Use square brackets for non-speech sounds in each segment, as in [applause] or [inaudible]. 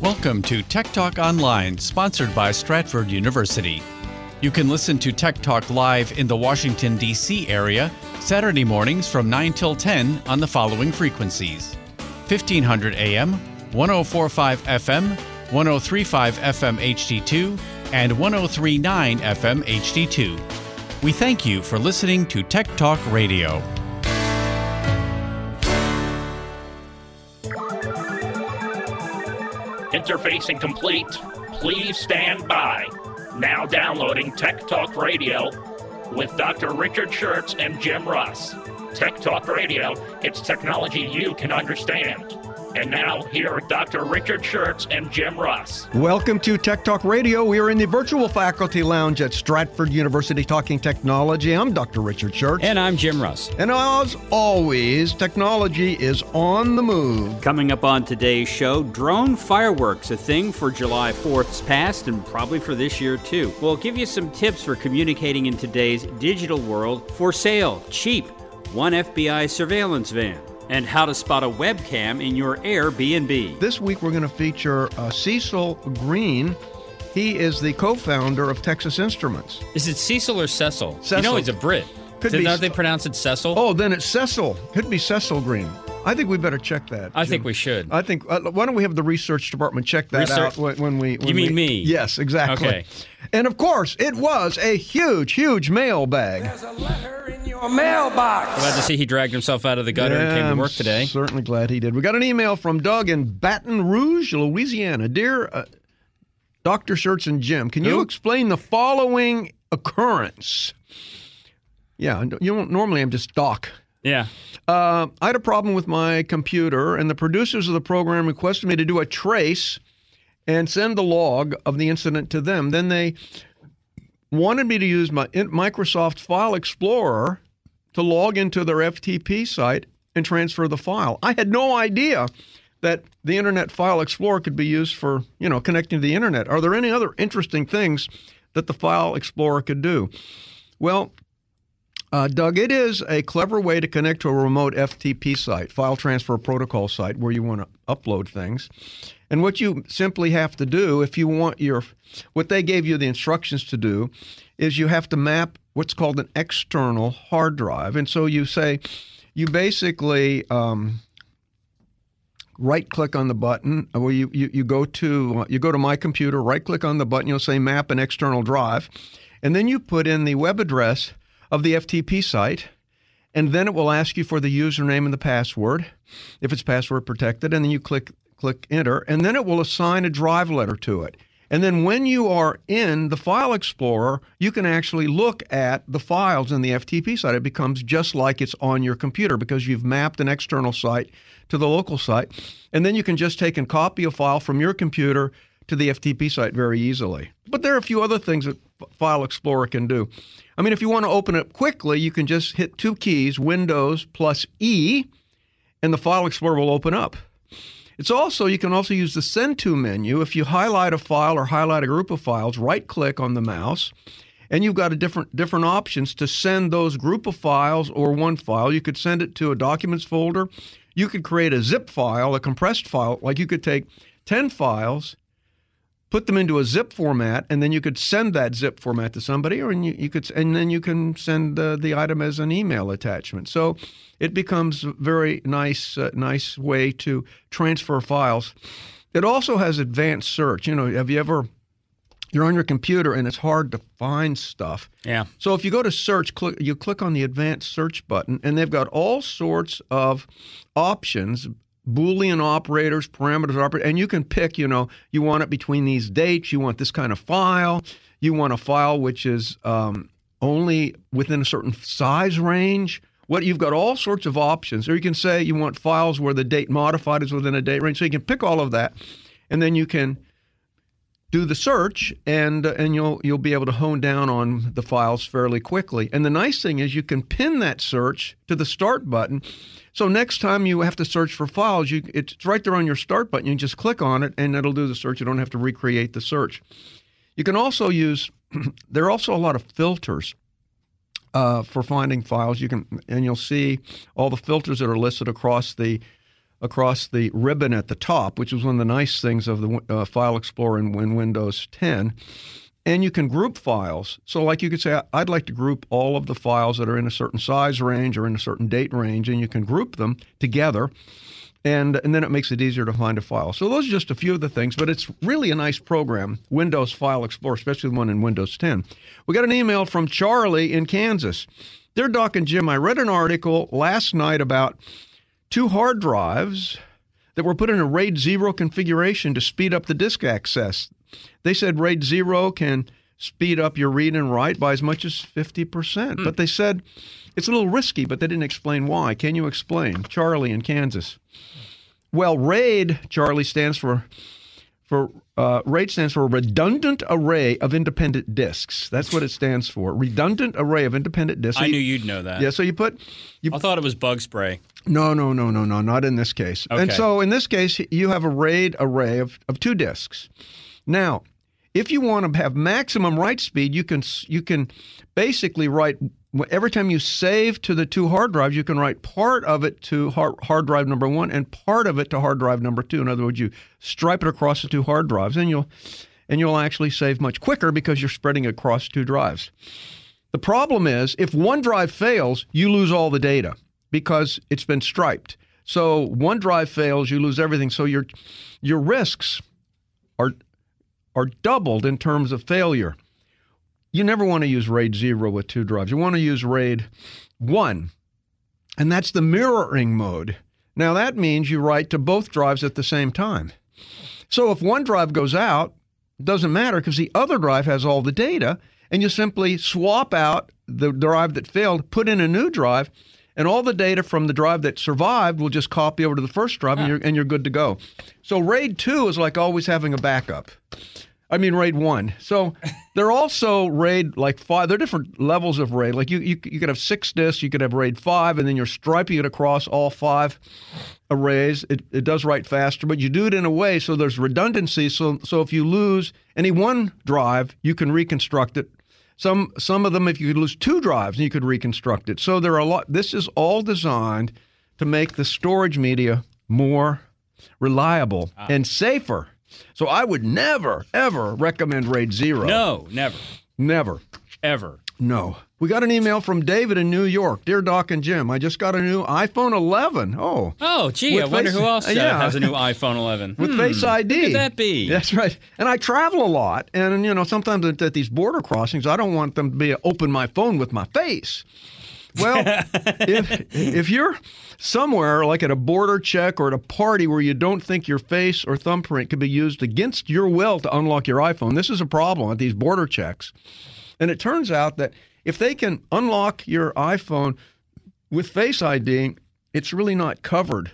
Welcome to Tech Talk Online, sponsored by Stratford University. You can listen to Tech Talk live in the Washington, D.C. area Saturday mornings from 9 till 10 on the following frequencies 1500 AM, 1045 FM, 1035 FM HD2, and 1039 FM HD2. We thank you for listening to Tech Talk Radio. Interfacing complete. Please stand by. Now downloading Tech Talk Radio with Dr. Richard Shurtz and Jim Russ. Tech Talk Radio, it's technology you can understand. And now, here are Dr. Richard Shurtz and Jim Russ. Welcome to Tech Talk Radio. We are in the virtual faculty lounge at Stratford University talking technology. I'm Dr. Richard Shurtz. And I'm Jim Russ. And as always, technology is on the move. Coming up on today's show, drone fireworks, a thing for July 4th's past and probably for this year too. We'll give you some tips for communicating in today's digital world for sale, cheap, one FBI surveillance van and how to spot a webcam in your Airbnb. This week we're going to feature uh, Cecil Green. He is the co-founder of Texas Instruments. Is it Cecil or Cecil? Cecil. You know he's a Brit. Could Did be not they pronounce it Cecil? Oh, then it's Cecil. Could be Cecil Green. I think we better check that. I Jim. think we should. I think. Uh, why don't we have the research department check that Research- out when, when we? When You mean we- me? Yes, exactly. Okay. And of course, it was a huge, huge mailbag. There's a letter in your mailbox. Glad to see he dragged himself out of the gutter and came to I'm work today. Certainly glad he did. We got an email from Doug in Baton Rouge, Louisiana. Dear uh, Dr. Shurtz and Jim, can you explain the following occurrence? Yeah, you don't, normally I'm just Doc. Yeah. Uh, I had a problem with my computer, and the producers of the program requested me to do a trace and send the log of the incident to them. Then they wanted me to use my Microsoft File Explorer to log into their FTP site and transfer the file. I had no idea that the Internet File Explorer could be used for, you know, connecting to the internet. Are there any other interesting things that the File Explorer could do? Well, uh, Doug, it is a clever way to connect to a remote FTP site, file transfer protocol site, where you want to upload things. And what you simply have to do, if you want your, what they gave you the instructions to do, is you have to map what's called an external hard drive. And so you say, you basically um, right click on the button. Well, you, you, you go to you go to my computer, right click on the button. You'll say map an external drive, and then you put in the web address of the FTP site, and then it will ask you for the username and the password, if it's password protected, and then you click click enter, and then it will assign a drive letter to it. And then when you are in the File Explorer, you can actually look at the files in the FTP site. It becomes just like it's on your computer because you've mapped an external site to the local site. And then you can just take and copy a file from your computer to the FTP site very easily. But there are a few other things that File Explorer can do. I mean, if you want to open it quickly, you can just hit two keys, Windows plus E, and the File Explorer will open up. It's also you can also use the send to menu. If you highlight a file or highlight a group of files, right click on the mouse, and you've got a different different options to send those group of files or one file. You could send it to a documents folder. You could create a zip file, a compressed file, like you could take 10 files, put them into a zip format, and then you could send that zip format to somebody, or and you, you could, and then you can send uh, the item as an email attachment. So it becomes a very nice, uh, nice way to transfer files. It also has advanced search. You know, have you ever? You're on your computer and it's hard to find stuff. Yeah. So if you go to search, click, you click on the advanced search button, and they've got all sorts of options, Boolean operators, parameters and you can pick. You know, you want it between these dates. You want this kind of file. You want a file which is um, only within a certain size range. What you've got all sorts of options, or you can say you want files where the date modified is within a date range. So you can pick all of that, and then you can do the search and uh, and you'll you'll be able to hone down on the files fairly quickly. And the nice thing is you can pin that search to the start button. So next time you have to search for files, you it's right there on your start button. You just click on it and it'll do the search. You don't have to recreate the search. You can also use [clears throat] there are also a lot of filters uh, for finding files. You can and you'll see all the filters that are listed across the across the ribbon at the top, which is one of the nice things of the uh, File Explorer in, in Windows 10. And you can group files. So, like you could say, I'd like to group all of the files that are in a certain size range or in a certain date range, and you can group them together. And, and then it makes it easier to find a file. So, those are just a few of the things, but it's really a nice program, Windows File Explorer, especially the one in Windows 10. We got an email from Charlie in Kansas. Dear Doc and Jim, I read an article last night about two hard drives that were put in a RAID 0 configuration to speed up the disk access. They said RAID 0 can speed up your read and write by as much as 50%. Hmm. But they said it's a little risky, but they didn't explain why. Can you explain? Charlie in Kansas. Well, RAID, Charlie, stands for for uh, RAID stands for redundant array of independent disks. That's what it stands for. Redundant array of independent disks. I knew you'd know that. Yeah, so you put you I thought it was bug spray. no, no, no, no, no, not in this case. Okay. And so in this case, you have a RAID array of, of two disks. Now, if you want to have maximum write speed, you can you can basically write every time you save to the two hard drives, you can write part of it to hard, hard drive number one and part of it to hard drive number two. In other words, you stripe it across the two hard drives, and you'll and you'll actually save much quicker because you're spreading across two drives. The problem is if one drive fails, you lose all the data because it's been striped. So one drive fails, you lose everything. So your your risks are are doubled in terms of failure. You never want to use RAID 0 with two drives. You want to use RAID 1. And that's the mirroring mode. Now that means you write to both drives at the same time. So if one drive goes out, it doesn't matter because the other drive has all the data, and you simply swap out the drive that failed, put in a new drive, and all the data from the drive that survived will just copy over to the first drive, and, you're, and you're good to go. So RAID 2 is like always having a backup. I mean RAID 1. So they're also RAID like 5. They're different levels of RAID. Like you, you, you could have six disks, you could have RAID 5, and then you're striping it across all five arrays. It, it does write faster, but you do it in a way so there's redundancy. So, so if you lose any one drive, you can reconstruct it. Some, some of them, if you could lose two drives, you could reconstruct it. So there are a lot. This is all designed to make the storage media more reliable ah. and safer. So I would never, ever recommend RAID Zero. No, never, Never. ever. No. We got an email from David in New York. Dear Doc and Jim, I just got a new iPhone 11 Oh, Oh, gee, With I wonder face- who else uh, yeah. has a new iPhone 11. with Hmm, Face ID. Who could that be? That's right. And I travel a lot. And, you know, sometimes at, at these border crossings, I don't want them to be open my phone with my face. Well, [laughs] if, if you're somewhere like at a border check or at a party where you don't think your face or thumbprint could be used against your will to unlock your iPhone, this is a problem at these border checks. And it turns out that if they can unlock your iPhone with Face ID, it's really not covered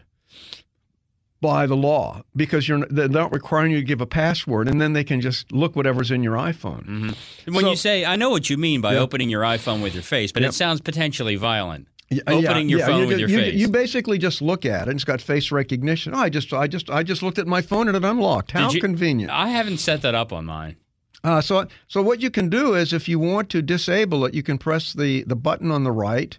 by the law because you're they're not requiring you to give a password, and then they can just look whatever's in your iPhone. When So- you say, I know what you mean by Yeah. opening your iPhone with your face, but Yep. it sounds potentially violent. Yeah, Opening yeah, your yeah, phone you, with your you, face. You basically just look at it. and It's got face recognition. Oh, I just, I just, I just looked at my phone and it unlocked. How you- convenient. I haven't set that up on mine. Uh, so, so what you can do is, if you want to disable it, you can press the the button on the right,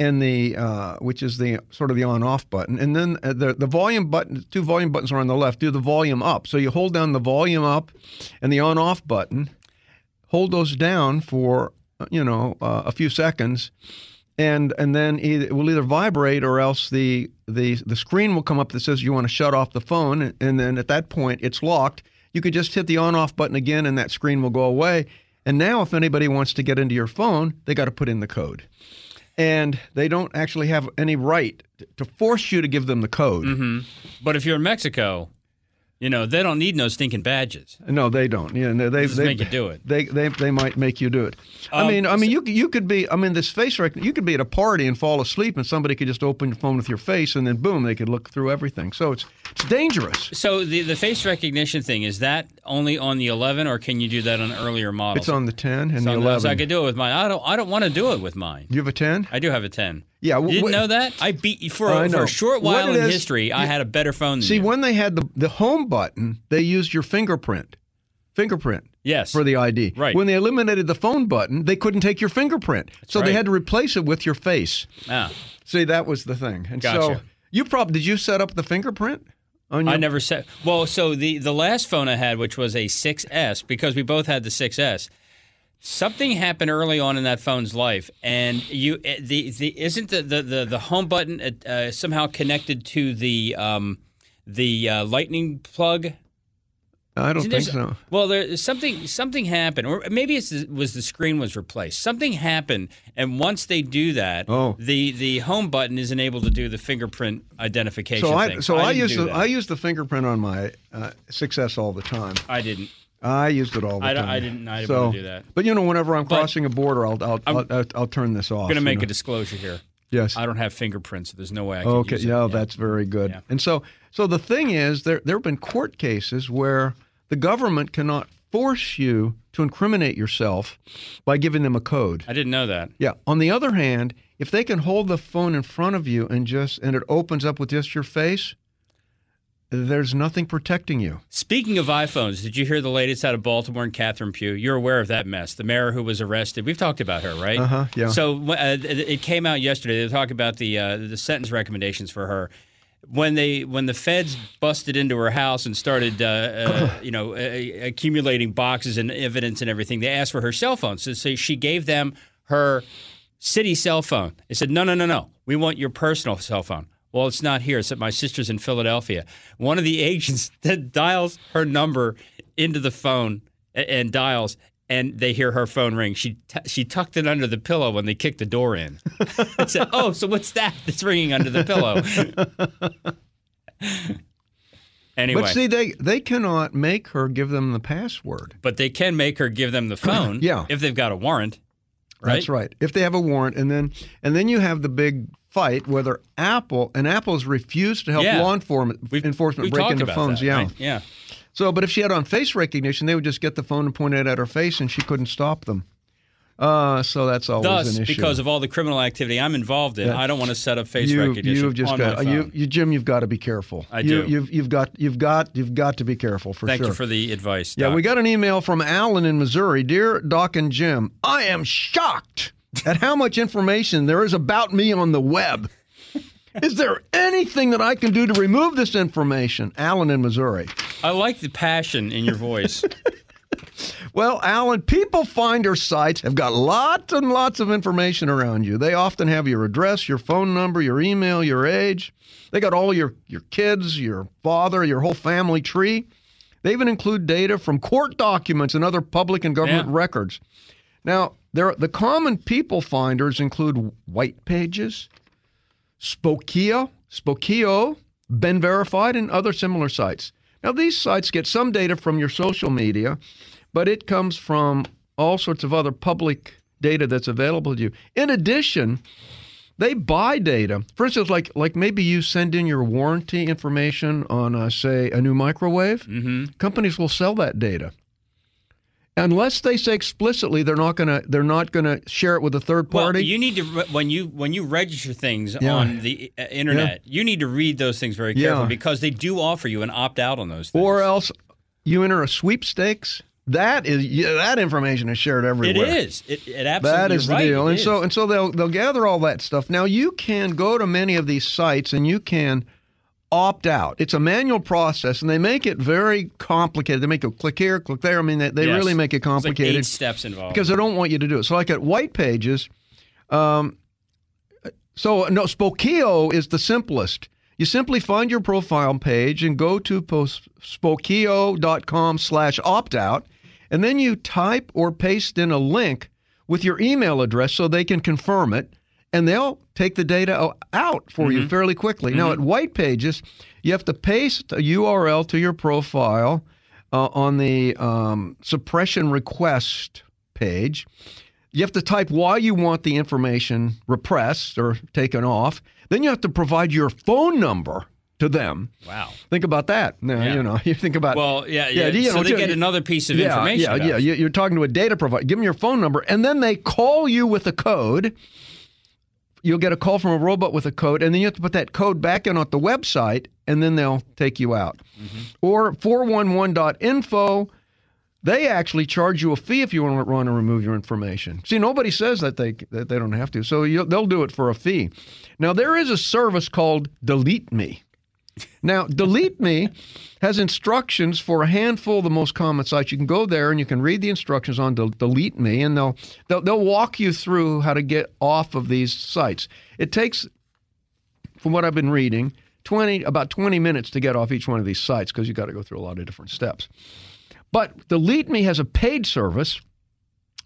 and the uh, which is the sort of the on-off button, and then uh, the the volume button. Two volume buttons are on the left. Do the volume up. So you hold down the volume up, and the on-off button. Hold those down for you know uh, a few seconds, and and then either, it will either vibrate or else the the the screen will come up that says you want to shut off the phone, and then at that point it's locked. You could just hit the on off button again, and that screen will go away. And now, if anybody wants to get into your phone, they got to put in the code, and they don't actually have any right to force you to give them the code. Mm-hmm. But if you're in Mexico, you know, they don't need no stinking badges. No, they don't. Yeah, no, they Just they make you do it. They they they might make you do it. I Um, mean, I mean, you you could be. I mean, this face rec. You could be at a party and fall asleep, and somebody could just open your phone with your face, and then boom, they could look through everything. So it's it's dangerous. So the the face recognition thing is that only on the 11, or can you do that on earlier models? It's on the 10 and So the on 11. So I could do it with mine. I don't. I don't want to do it with mine. you have a 10? I do have a 10. Yeah, You didn't wh- know that? I beat you for, a, for a short while in is- history. I had a better phone than See, you. when they had the the home button, they used your fingerprint. Fingerprint. yes. For the ID. Right. When they eliminated the phone button, they couldn't take your fingerprint. so they had to replace it with your face. Ah. See, that was the thing. And so You probably did you set up the fingerprint? On your, I never said. Well, so the the last phone I had, which was a 6S, because we both had the 6S. Something happened early on in that phone's life, and you eh, the the isn't the the the, the home button uh, somehow connected to the um the uh, lightning plug I don't think so. Well, there's something something happened, or maybe it was the screen was replaced. Something happened, and once they do that, Oh. the the home button isn't able to do the fingerprint identification So I so I, didn't use the that. I use the fingerprint on my uh, success all the time. I didn't. I used it all the I time. I didn't- I didn't so, wanna do that. But you know, whenever I'm But- crossing a border, I'll I'll, I'll, I'll, I'll turn this off. I'm going to you make know. a disclosure here. yes. I don't have fingerprints, so there's no way I can Okay, use it. yeah, that's very good. Yeah. And so, so the thing is, there there have been court cases where the government cannot force you to incriminate yourself by giving them a code. I didn't know that. Yeah. On the other hand, if they can hold the phone in front of you and just and it opens up with just your face, there's nothing protecting you. Speaking of iPhones, did you hear the latest out of Baltimore and Catherine Pugh? You're aware of that mess. The mayor who was arrested. We've talked about her, right? Uh-huh, yeah. So uh, it came out yesterday. They talked about the uh, the sentence recommendations for her. When they when the feds busted into her house and started, uh, uh, [coughs] you know, uh, accumulating boxes and evidence and everything, they asked for her cell phone. So, so she gave them her city cell phone. They said, no, no, no, no. We want your personal cell phone. Well, it's not here. It's at my sister's in Philadelphia. One of the [laughs] agents that dials her number into the phone a- and dials, and they hear her phone ring. She t- she tucked it under the pillow when they kicked the door in. [laughs] I said, "Oh, so what's that that's ringing under the pillow?" [laughs] anyway, But see, they they cannot make her give them the password. but they can make her give them the [clears throat] phone. Yeah. if they've got a warrant. Right? That's right. If they have a warrant, and then and then you have the big fight whether Apple and Apple's refused to help Yeah. law enforcement We've, enforcement we've break into phones. that, yeah. right? yeah. So, but if she had on face recognition, they would just get the phone and point it at her face, and she couldn't stop them. Uh, so that's always Thus, an issue. because of all the criminal activity I'm involved in, Yeah. I don't want to set up face you, recognition you've just on got phone. you, you, Jim. You've got to be careful. I you, do. You've you've got you've got you've got to be careful for Thank sure. you for the advice. yeah, we got an email from Alan in Missouri. Dear Doc and Jim, I am shocked [laughs] at how much information there is about me on the web. Is there anything that I can do to remove this information? Alan in Missouri. I like the passion in your voice. [laughs] Well, Alan, people finder sites have got lots and lots of information around you. They often have your address, your phone number, your email, your age. They got all your, your kids, your father, your whole family tree. They even include data from court documents and other public and government Yeah. records. Now, there, the common people finders include white pages, Spokeo, Spokeo, BeenVerified, and other similar sites. Now, these sites get some data from your social media, but it comes from all sorts of other public data that's available to you. In addition, they buy data. For instance, like like maybe you send in your warranty information on, uh, say, a new microwave. Mm-hmm. Companies will sell that data. Unless they say explicitly they're not gonna they're not gonna share it with a third well, party. you need to when you when you register things Yeah. on the uh, internet, you need to read those things very Yeah. carefully because they do offer you an opt out on those things. or else you enter a sweepstakes. That is yeah, that information is shared everywhere. It is. It, it absolutely That is the right, deal, it and so and so they'll they'll gather all that stuff. Now you can go to many of these sites and you can opt out. It's a manual process, and they make it very complicated. They make it click here, click there. I mean, they, they Yes. really make it like complicated eight steps involved. because they don't want you to do it. So, like at White Pages, um, so no, Spokeo is the simplest. You simply find your profile page and go to spokeo.com slash opt out, and then you type or paste in a link with your email address so they can confirm it, and they'll take the data out for you fairly quickly. Now, at White Pages, you have to paste a URL to your profile uh, on the um, suppression request page. You have to type why you want the information repressed or taken off. Then you have to provide your phone number to them. wow. Think about that. Now, Yeah. you know, [laughs] you think about Well, yeah, yeah. you so know, they you- get another piece of yeah, information. Yeah, yeah. it. You're talking to a data provider. Give them your phone number, and then they call you with a code. You'll get a call from a robot with a code, and then you have to put that code back in at the website, and then they'll take you out. Mm-hmm. Or 411.info they actually charge you a fee if you want to run and remove your information. See, nobody says that they that they don't have to, so they'll do it for a fee. Now there is a service called Delete Me. Now, Delete Me has instructions for a handful of the most common sites. You can go there and you can read the instructions on Del- Delete Me, and they'll, they'll they'll walk you through how to get off of these sites. It takes, from what I've been reading, twenty about twenty minutes to get off each one of these sites because you got to go through a lot of different steps. But Delete Me has a paid service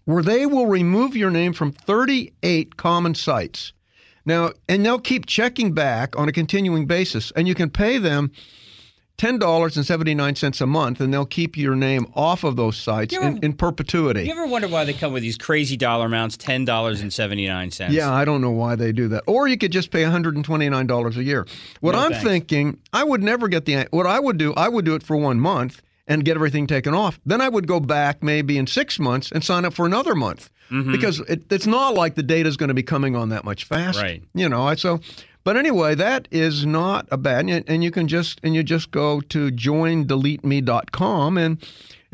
where they will remove your name from 38 common sites. Now, and they'll keep checking back on a continuing basis, and you can pay them $10.79 a month, and they'll keep your name off of those sites ever- in, in perpetuity. You ever wonder why they come with these crazy dollar amounts, ten dollars and seventy nine cents? Yeah, I don't know why they do that. Or you could just pay $129 a year. What No I'm thanks. thinking, I would never get the. What I would do, I would do it for one month and get everything taken off. Then I would go back maybe in six months and sign up for another month Mm-hmm. because it, it's not like the data is going to be coming on that much faster. Right. You know, so. But anyway, that is not a bad, and- and you can just and you just go to joindeleteme.com and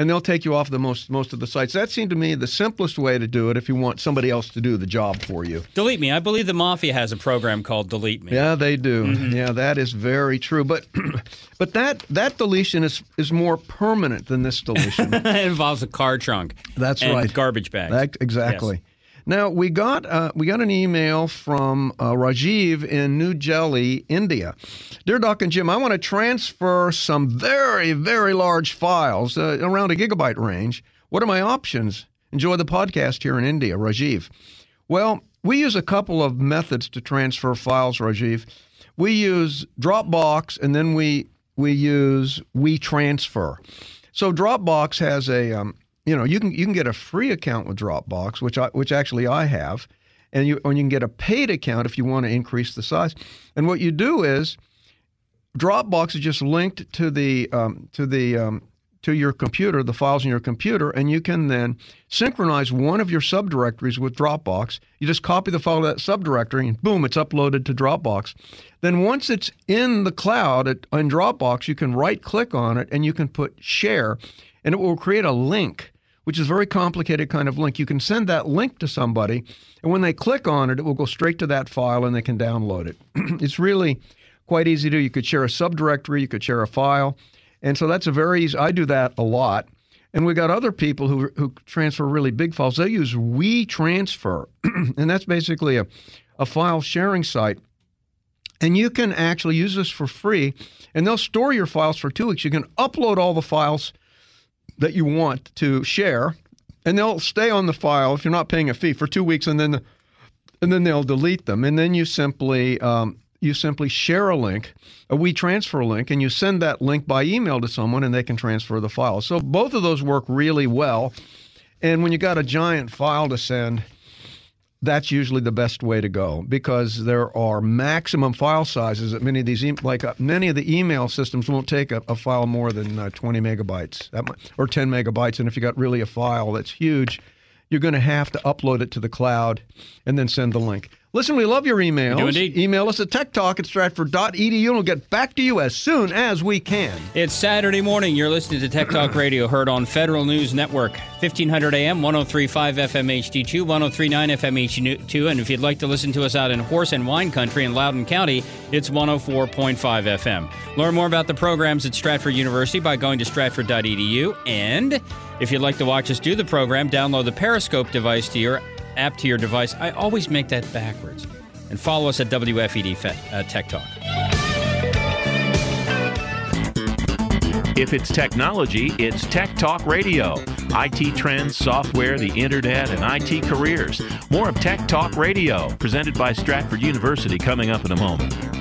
and they'll take you off the most most of the sites. That seemed to me the simplest way to do it if you want somebody else to do the job for you. Delete me. I believe the mafia has a program called Delete Me. Yeah, they do. Mm-hmm. Yeah, that is very true. But [clears throat] but that that deletion is is more permanent than this deletion. [laughs] it involves a car trunk. That's and right. Garbage bags. That- exactly. Now we got uh, we got an email from uh, Rajiv in New Delhi, India. Dear Doc and Jim, I want to transfer some very very large files uh, around a gigabyte range. What are my options? Enjoy the podcast here in India, Rajiv. Well, we use a couple of methods to transfer files, Rajiv. We use Dropbox, and then we we use WeTransfer. So Dropbox has a um, you know you can you can get a free account with Dropbox, which I which actually I have, and you and you can get a paid account if you want to increase the size. And what you do is Dropbox is just linked to the um, to the um, to your computer, the files in your computer, and you can then synchronize one of your subdirectories with Dropbox. You just copy the file of that subdirectory, and boom, it's uploaded to Dropbox. Then once it's in the cloud at, in Dropbox, you can right click on it and you can put share, and it will create a link, which is a very complicated kind of link. You can send that link to somebody, and when they click on it, it will go straight to that file and they can download it. [clears throat] it's really quite easy to do. You could share a subdirectory, you could share a file. And so that's a very easy, I do that a lot. And we got other people who, who transfer really big files. They use WeTransfer, [clears throat] and that's basically a, a file sharing site. And you can actually use this for free, and they'll store your files for two weeks. You can upload all the files that you want to share, and they'll stay on the file if you're not paying a fee for two weeks, and then and then they'll delete them. And then you simply um, you simply share a link, a WeTransfer link, and you send that link by email to someone, and they can transfer the file. So both of those work really well. And when you got a giant file to send, that's usually the best way to go because there are maximum file sizes that many of these, e- like uh, many of the email systems, won't take a, a file more than uh, 20 megabytes mu- or 10 megabytes. And if you got really a file that's huge, you're going to have to upload it to the cloud and then send the link. Listen, we love your emails. indeed. Email us at techtalk at stratford.edu and we'll get back to you as soon as we can. It's Saturday morning. You're listening to Tech Talk Radio, heard on Federal News Network, 1500 AM, 1035 FM HD2, 1039 FM HD2. And if you'd like to listen to us out in Horse and Wine Country in Loudoun County, it's 104.5 FM. Learn more about the programs at Stratford University by going to stratford.edu. And if you'd like to watch us do the program, download the Periscope device to your app to your device. I always make that backwards. And follow us at WFED uh, Tech Talk. If it's technology, it's Tech Talk Radio. IT trends, software, the internet, and IT careers. More of Tech Talk Radio, presented by Stratford University, coming up in a moment.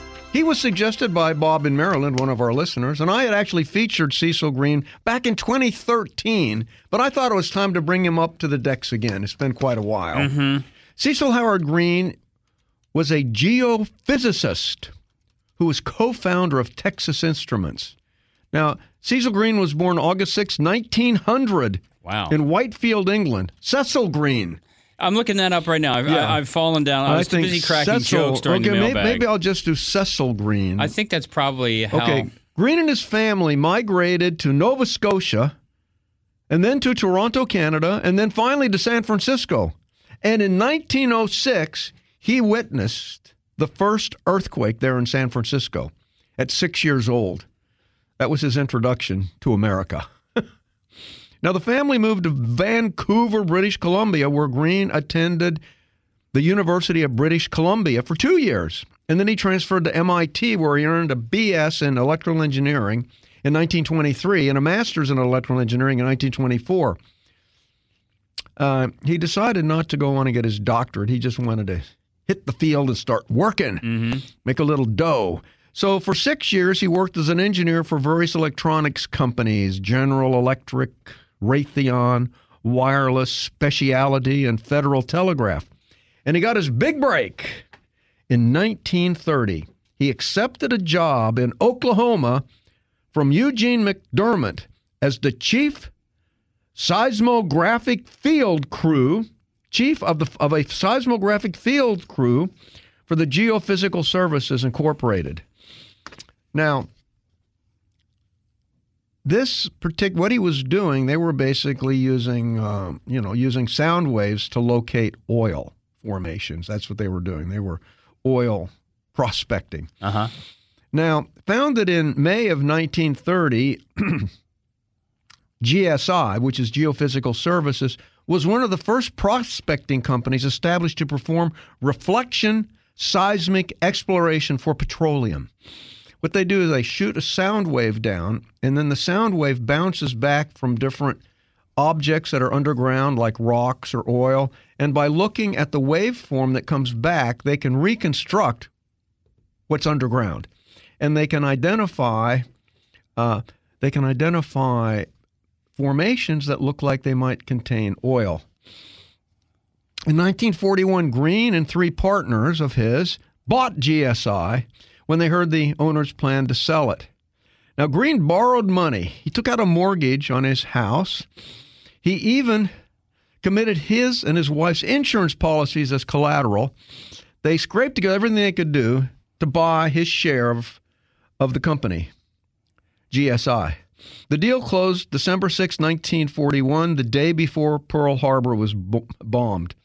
He was suggested by Bob in Maryland, one of our listeners, and I had actually featured Cecil Green back in 2013, but I thought it was time to bring him up to the decks again. It's been quite a while. Mm-hmm. Cecil Howard Green was a geophysicist who was co founder of Texas Instruments. Now, Cecil Green was born August 6, 1900, Wow. in Whitefield, England. Cecil Green. I'm looking that up right now. I've, Yeah. I, have fallen down. I was too busy cracking Cecil- jokes during okay, the mailbag. Maybe I'll just do Cecil Green. I think that's probably how. Okay. Green and his family migrated to Nova Scotia and then to Toronto, Canada, and then finally to San Francisco. And in 1906, he witnessed the first earthquake there in San Francisco at six years old. That was his introduction to America. Now, the family moved to Vancouver, British Columbia, where Green attended the University of British Columbia for two years. And then he transferred to MIT, where he earned a BS in electrical engineering in 1923 and a master's in electrical engineering in 1924. Uh, he decided not to go on and get his doctorate. He just wanted to hit the field and start working, make a little dough. So for six years, he worked as an engineer for various electronics companies General Electric, Raytheon, Wireless, Specialty, and Federal Telegraph. And he got his big break in 1930. He accepted a job in Oklahoma from Eugene McDermott as the chief seismographic field crew, chief of the of a seismographic field crew for the Geophysical Services Incorporated. Now, this particular what he was doing, they were basically using um, you know using sound waves to locate oil formations. That's what they were doing. They were oil prospecting. Uh huh. Now, founded in May of 1930, [clears throat] GSI, which is Geophysical Services, was one of the first prospecting companies established to perform reflection seismic exploration for petroleum. What they do is they shoot a sound wave down, and then the sound wave bounces back from different objects that are underground, like rocks or oil. And by looking at the waveform that comes back, they can reconstruct what's underground, and they can identify uh, they can identify formations that look like they might contain oil. In 1941, Green and three partners of his bought GSI when they heard the owners planned to sell it. Now, Green borrowed money. He took out a mortgage on his house. He even committed his and his wife's insurance policies as collateral. They scraped together everything they could do to buy his share of, of the company, GSI. The deal closed December 6, 1941, the day before Pearl Harbor was bo- bombed.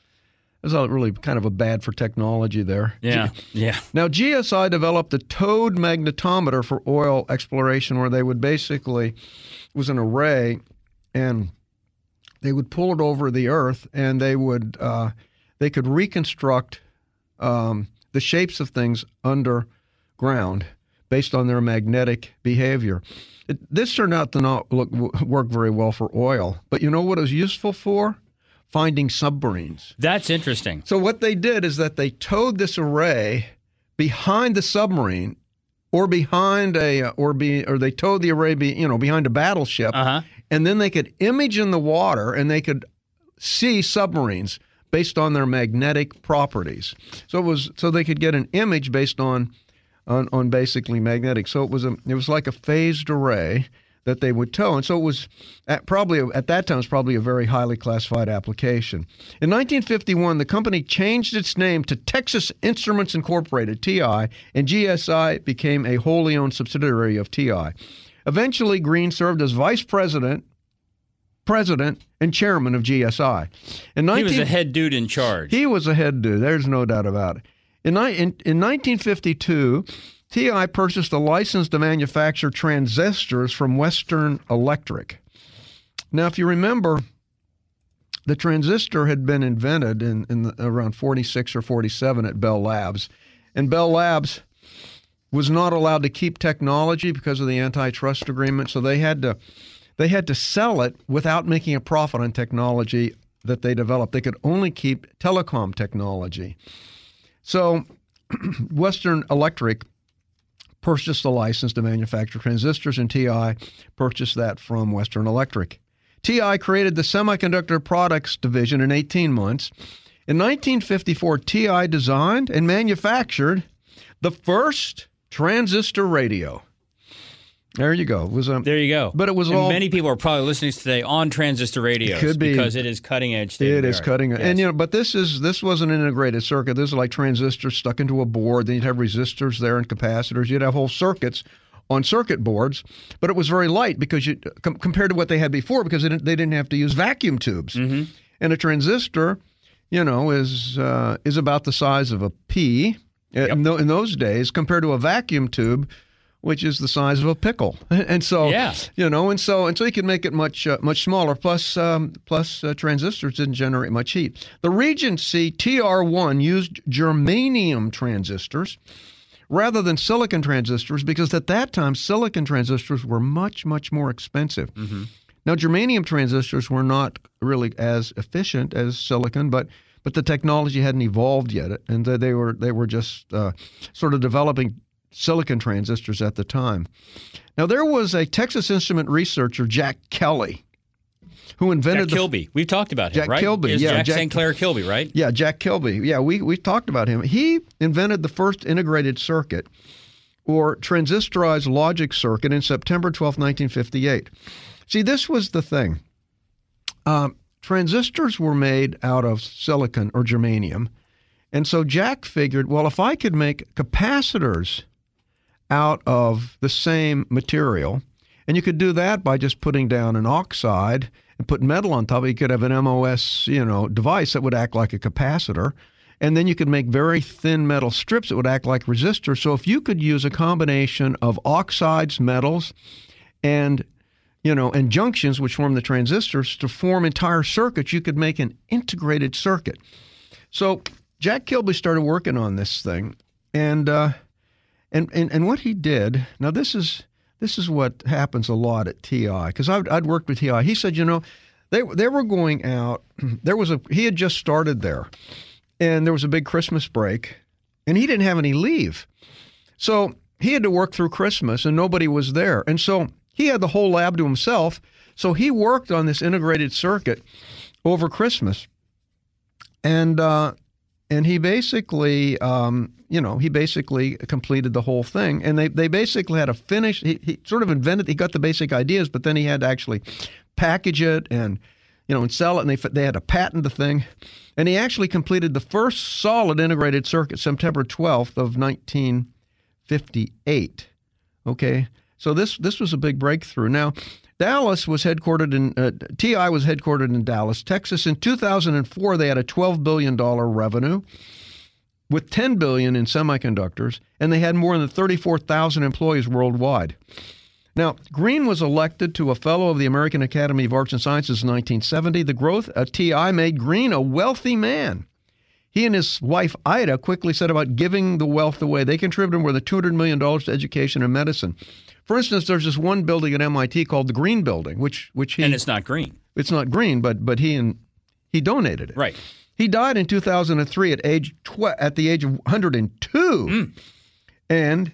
It was a really kind of a bad for technology there. Yeah. Yeah. Now, GSI developed a towed magnetometer for oil exploration where they would basically, it was an array, and they would pull it over the earth and they would, uh, they could reconstruct um, the shapes of things underground based on their magnetic behavior. It, this turned out to not look, work very well for oil, but you know what it was useful for? Finding submarines. That's interesting. So what they did is that they towed this array behind the submarine, or behind a, or be, or they towed the array, be, you know, behind a battleship, Uh huh. and then they could image in the water, and they could see submarines based on their magnetic properties. So it was, so they could get an image based on, on, on basically magnetic. So it was a, it was like a phased array that they would tow. And so it was at probably at that time it was probably a very highly classified application. In 1951, the company changed its name to Texas Instruments Incorporated (TI), and GSI became a wholly owned subsidiary of TI. Eventually, Green served as vice president, president, and chairman of GSI. In 19, he was a head dude in charge. He was a head dude. There's no doubt about it. In, in, in 1952, TI purchased a license to manufacture transistors from Western Electric. Now, if you remember, the transistor had been invented in, in the, around 46 or 47 at Bell Labs. And Bell Labs was not allowed to keep technology because of the antitrust agreement, so they had to they had to sell it without making a profit on technology that they developed. They could only keep telecom technology. So [clears throat] Western Electric purchased the license to manufacture transistors, and TI purchased that from Western Electric. TI created the Semiconductor Products Division in 18 months. In 1954, TI designed and manufactured the first transistor radio. There you go. It was um, there you go. But it was and all. Many people are probably listening today on transistor radios. It could be because it is cutting edge. It is cutting edge, yes. and you know. But this is this was an integrated circuit. This is like transistors stuck into a board. Then you'd have resistors there and capacitors. You'd have whole circuits on circuit boards, but it was very light because you com- compared to what they had before because they didn't, they didn't have to use vacuum tubes. Mm-hmm. And a transistor, you know, is uh, is about the size of a pea. Yep. In, th- in those days, compared to a vacuum tube, which is the size of a pickle. [laughs] And so, yeah. you know, and so and so you can make it much uh, much smaller. Plus, um, plus uh, transistors didn't generate much heat. The Regency TR1 used germanium transistors rather than silicon transistors because at that time silicon transistors were much much more expensive. Mm-hmm. Now, germanium transistors were not really as efficient as silicon, but but the technology hadn't evolved yet, and they were they were just uh, sort of developing silicon transistors at the time. Now, there was a Texas Instrument researcher, Jack Kelly, who invented Jack Kilby. We've talked about him, Jack right? Kilby, Is yeah, Jack, Jack St. Clair Kilby, right? Yeah, Jack Kilby. Yeah, we we talked about him. He invented the first integrated circuit or transistorized logic circuit in September 12, 1958. See, this was the thing. Um, transistors were made out of silicon or germanium. And so Jack figured, well, if I could make capacitors out of the same material. And you could do that by just putting down an oxide and put metal on top. You could have an MOS, you know, device that would act like a capacitor. And then you could make very thin metal strips that would act like resistors. So if you could use a combination of oxides, metals, and you know, and junctions, which form the transistors, to form entire circuits, you could make an integrated circuit. So Jack Kilby started working on this thing, and uh, and, and and what he did now this is this is what happens a lot at TI because I'd, I'd worked with TI. He said, you know, they they were going out. [clears throat] There was a he had just started there, and there was a big Christmas break, and he didn't have any leave, so he had to work through Christmas, and nobody was there, and so he had the whole lab to himself. So he worked on this integrated circuit over Christmas, and uh, and he basically, um, you know, he basically completed the whole thing. And they, they basically had a finish. He, he sort of invented, he got the basic ideas, but then he had to actually package it and, you know, and sell it. And they, they had to patent the thing. And he actually completed the first solid integrated circuit September 12th of 1958. Okay. So this this was a big breakthrough. Now, Dallas was headquartered in uh, TI was headquartered in Dallas, Texas. In 2004, they had a 12 billion dollar revenue with 10 billion in semiconductors, and they had more than 34,000 employees worldwide. Now, Green was elected to a fellow of the American Academy of Arts and Sciences in 1970. The growth of TI made Green a wealthy man. He and his wife Ida quickly set about giving the wealth away. They contributed more than $200 million to education and medicine. For instance, there's this one building at MIT called the Green Building, which which he and it's not green. It's not green, but but he and he donated it. Right. He died in 2003 at age tw- at the age of 102, mm. and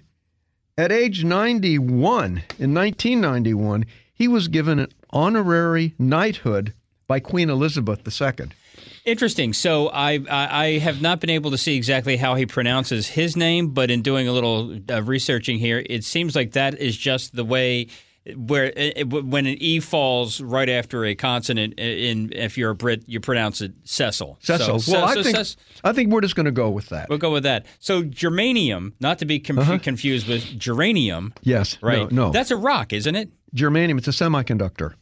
at age 91 in 1991 he was given an honorary knighthood by Queen Elizabeth II. Interesting. So I, I, I have not been able to see exactly how he pronounces his name, but in doing a little uh, researching here, it seems like that is just the way where it, it- when an e falls right after a consonant in if you're a Brit, you pronounce it Cecil. Cecil. So- well, so- I think I think we're just going to go with that. We'll go with that. So germanium, not to be conf- Uh-huh. confused with geranium, yes. right? No. no. That's a rock, isn't it? germanium. It's a semiconductor.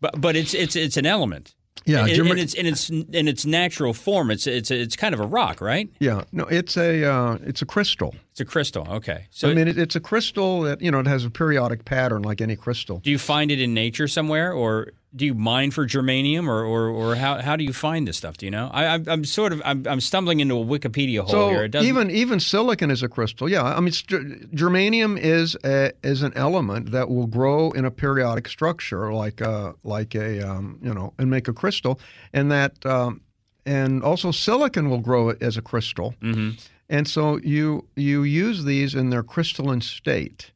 But but it's it's it's an element. Yeah. in, its in its in its natural form, it's it's it's kind of a rock, right? yeah. No. It's a uh, it's a crystal. It's a crystal. Okay. So I mean, it, it's a crystal that you know it has a periodic pattern like any crystal. do you find it in nature somewhere, or do you mine for germanium, or or, or how, how do you find this stuff? Do you know? I, I'm, I'm sort of I'm, I'm stumbling into a Wikipedia hole So here. It even even silicon is a crystal. Yeah, I mean, germanium is a, is an element that will grow in a periodic structure, like a like a um, you know, and make a crystal, and that um, and also silicon will grow as a crystal, Mhm. and so you you use these in their crystalline state.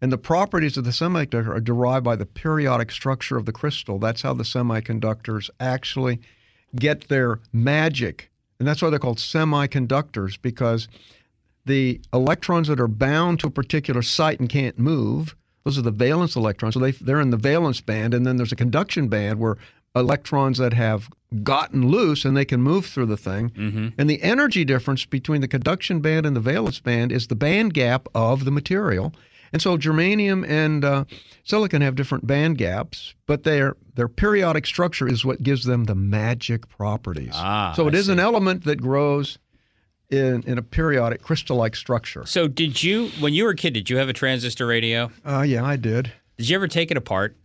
And the properties of the semiconductor are derived by the periodic structure of the crystal. That's how the semiconductors actually get their magic. And that's why they're called semiconductors, because the electrons that are bound to a particular site and can't move, those are the valence electrons. So they, they're in the valence band. And then there's a conduction band where electrons that have gotten loose and they can move through the thing. Mm-hmm. And the energy difference between the conduction band and the valence band is the band gap of the material. And so germanium and uh, silicon have different band gaps, but their their periodic structure is what gives them the magic properties. Ah, so it I is an element that grows in, in a periodic crystal-like structure. So did you when you were a kid? Did you have a transistor radio? Uh, yeah, I did. Did you ever take it apart?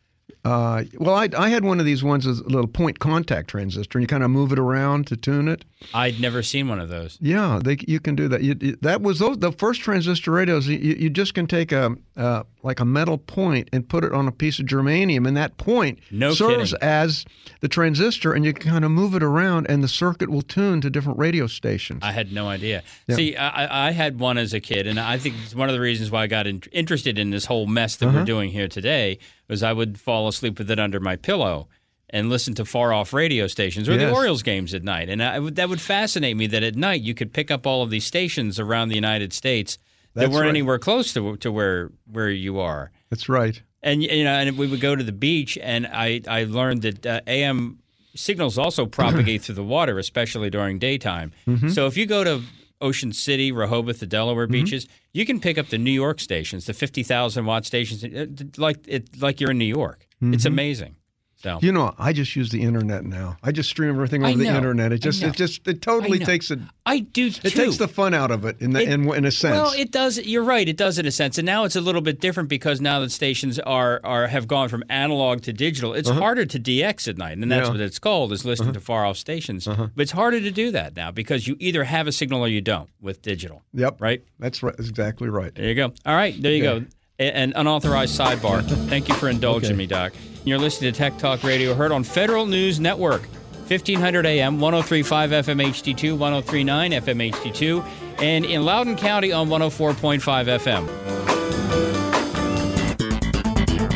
Uh, well, I, I had one of these ones as a little point contact transistor, and you kind of move it around to tune it. I'd never seen one of those. Yeah, they, you can do that. You, you- that was those, the first transistor radios. You, you just can take a uh, like a metal point and put it on a piece of germanium, and that point No serves kidding. as the transistor, and you can kind of move it around, and the circuit will tune to different radio stations. I had no idea. Yeah. See, I, I- I had one as a kid, and I think it's one of the reasons why I got in, interested in this whole mess that Uh-huh. we're doing here today was I would fall asleep with it under my pillow and listen to far off radio stations or the Orioles games at night. And I that would fascinate me that at night you could pick up all of these stations around the United States that That's weren't right. anywhere close to, to where where you are. That's right. And you know, and we would go to the beach, and I I learned that uh, AM signals also [clears throat] propagate through the water, especially during daytime. Mm-hmm. So if you go to Ocean City, Rehoboth, the Delaware beaches, you can pick up the New York stations, the fifty thousand watt stations, uh, like it like you're in New York. It's amazing. So. You know, I just use the internet now. I just stream everything over the internet. It just, it just, it totally takes it. I do too. It takes the fun out of it in, the, It- in, in a sense. Well, it does. You're right. It does in a sense, and now it's a little bit different because now that stations are are have gone from analog to digital. It's harder to DX at night, and that's Uh-huh. Yeah. Uh-huh. what it's called is listening to far off stations. But it's harder to do that now because you either have a signal or you don't with digital. yep. Right. That's right. Exactly right. There you go. All right. There you Okay. go. An unauthorized sidebar. Thank you for indulging Okay. me, Doc. You're listening to Tech Talk Radio, heard on Federal News Network, 1500 AM, 1035 FM HD2, 1039 FM HD2, and in Loudoun County on 104.5 FM.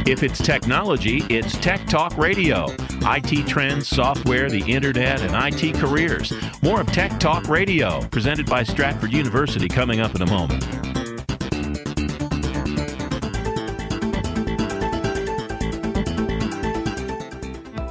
If it's technology, it's Tech Talk Radio. IT trends, software, the internet, and IT careers. More of Tech Talk Radio, presented by Stratford University, coming up in a moment.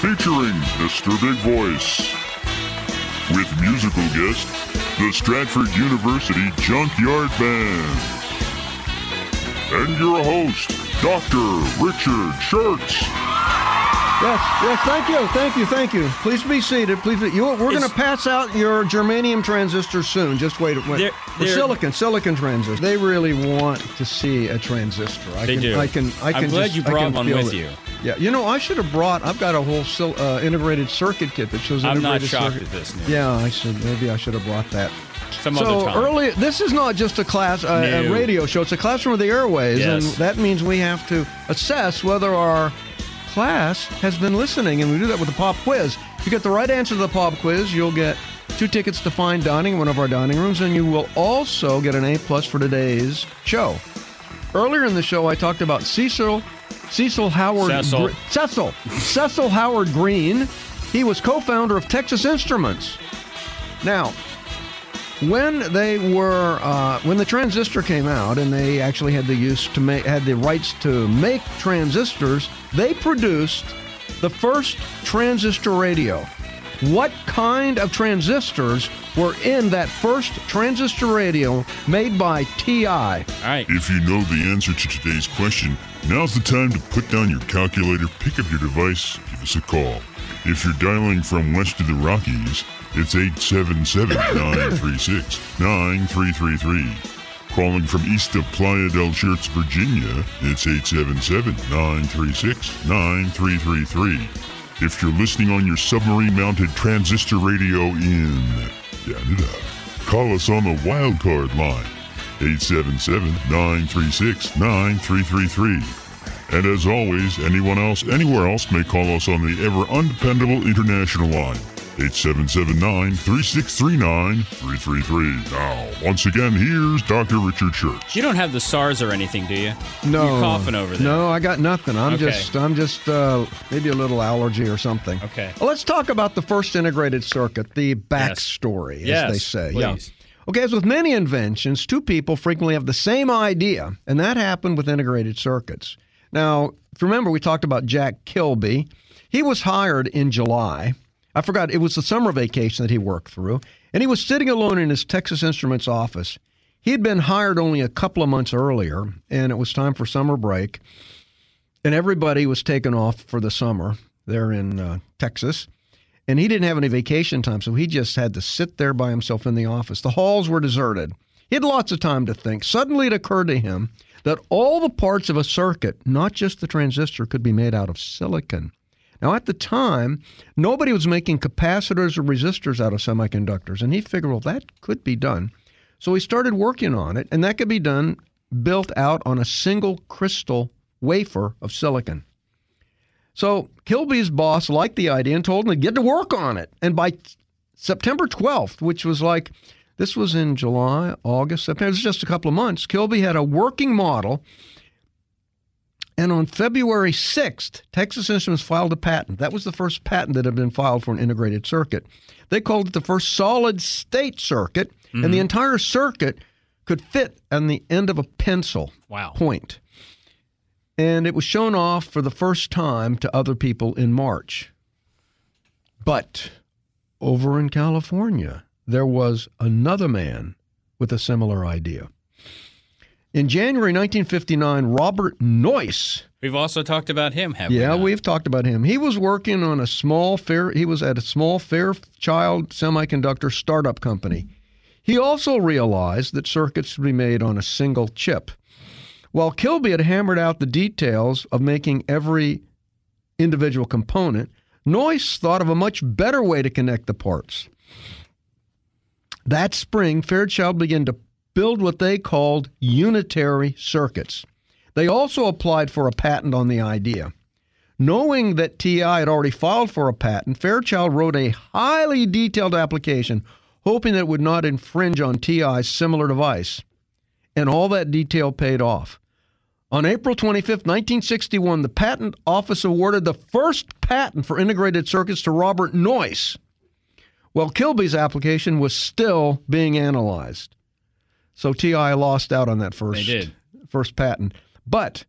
featuring Mr. Big Voice, with musical guest, the Stratford University Junkyard Band, and your host, Dr. Richard Shurtz. Yes, yes, thank you, thank you, thank you. Please be seated. Please, be, you, we're going to pass out your germanium transistors soon. Just wait, wait. They're- The they're- silicon, silicon transistors. They really want to see a transistor. I They can, do. I can, I I'm can. glad just- you brought one with it. you. Yeah, you know, I should have brought. I've got a whole sil- uh, integrated circuit kit that shows. I'm not shocked circuit. at this news. Yeah, I should. Maybe I should have brought that. Some so other time. early, this is not just a class, uh, a radio show. It's a classroom of the airways, and that means we have to assess whether our class has been listening, and we do that with a pop quiz. If you get the right answer to the pop quiz, you'll get two tickets to fine dining in one of our dining rooms, and you will also get an A plus for today's show. Earlier in the show, I talked about Cecil, Cecil Howard, Cecil. Gre- Cecil, Cecil Howard Green. He was co-founder of Texas Instruments. Now, when they were uh, when the transistor came out and they actually had the use to make had the rights to make transistors they produced the first transistor radio what kind of transistors were in that first transistor radio made by ti All right. If you know the answer to today's question, now's the time to put down your calculator, pick up your device, give us a call. If you're dialing from west of the Rockies, it's 877-936-9333. Calling from east of Playa del Church, Virginia, it's 877-936-9333. If you're listening on your submarine-mounted transistor radio in Canada, call us on the wildcard line, 877-936-9333. And as always, anyone else, anywhere else may call us on the ever undependable international line, 8779-3639-333. Now, once again, here's Dr. Richard Shurtz. You don't have the SARS or anything, do you? no You're coughing over there. no i got nothing i'm Okay. just i'm just uh, maybe a little allergy or something Okay. Well, let's talk about the first integrated circuit, the backstory, Yes, as they say. Yeah. Okay, as with many inventions, two people frequently have the same idea, and that happened with integrated circuits. Now, if you remember, we talked about Jack Kilby. He was hired in July. I forgot, it was the summer vacation that he worked through, and he was sitting alone in his Texas Instruments office. He had been hired only a couple of months earlier, and it was time for summer break and everybody was taken off for the summer there in uh, Texas. And he didn't have any vacation time, so he just had to sit there by himself in the office. The halls were deserted. He had lots of time to think. Suddenly it occurred to him that all the parts of a circuit, not just the transistor, could be made out of silicon. Now, at the time, nobody was making capacitors or resistors out of semiconductors, and he figured, well, that could be done. So he started working on it, and that could be done built out on a single crystal wafer of silicon. So Kilby's boss liked the idea and told him to get to work on it. And by September 12th, which was like, this was in July, August, September, it was just a couple of months, Kilby had a working model. And on February 6th, Texas Instruments filed a patent. That was the first patent that had been filed for an integrated circuit. They called it the first solid state circuit, and the mm-hmm. entire circuit could fit on the end of a pencil Wow. point. And it was shown off for the first time to other people in March. But over in California, there was another man with a similar idea. In January 1959, Robert Noyce We've also talked about him, haven't we? yeah, we've talked about him. He was working on a small fair. He was at a small Fairchild semiconductor startup company. He also realized that circuits could be made on a single chip. While Kilby had hammered out the details of making every individual component, Noyce thought of a much better way to connect the parts. That spring, Fairchild began to build what they called unitary circuits. They also applied for a patent on the idea. Knowing that TI had already filed for a patent, Fairchild wrote a highly detailed application, hoping that it would not infringe on TI's similar device. And all that detail paid off. On April 25, 1961, the Patent Office awarded the first patent for integrated circuits to Robert Noyce. while Kilby's application was still being analyzed. So TI lost out on that first first patent. But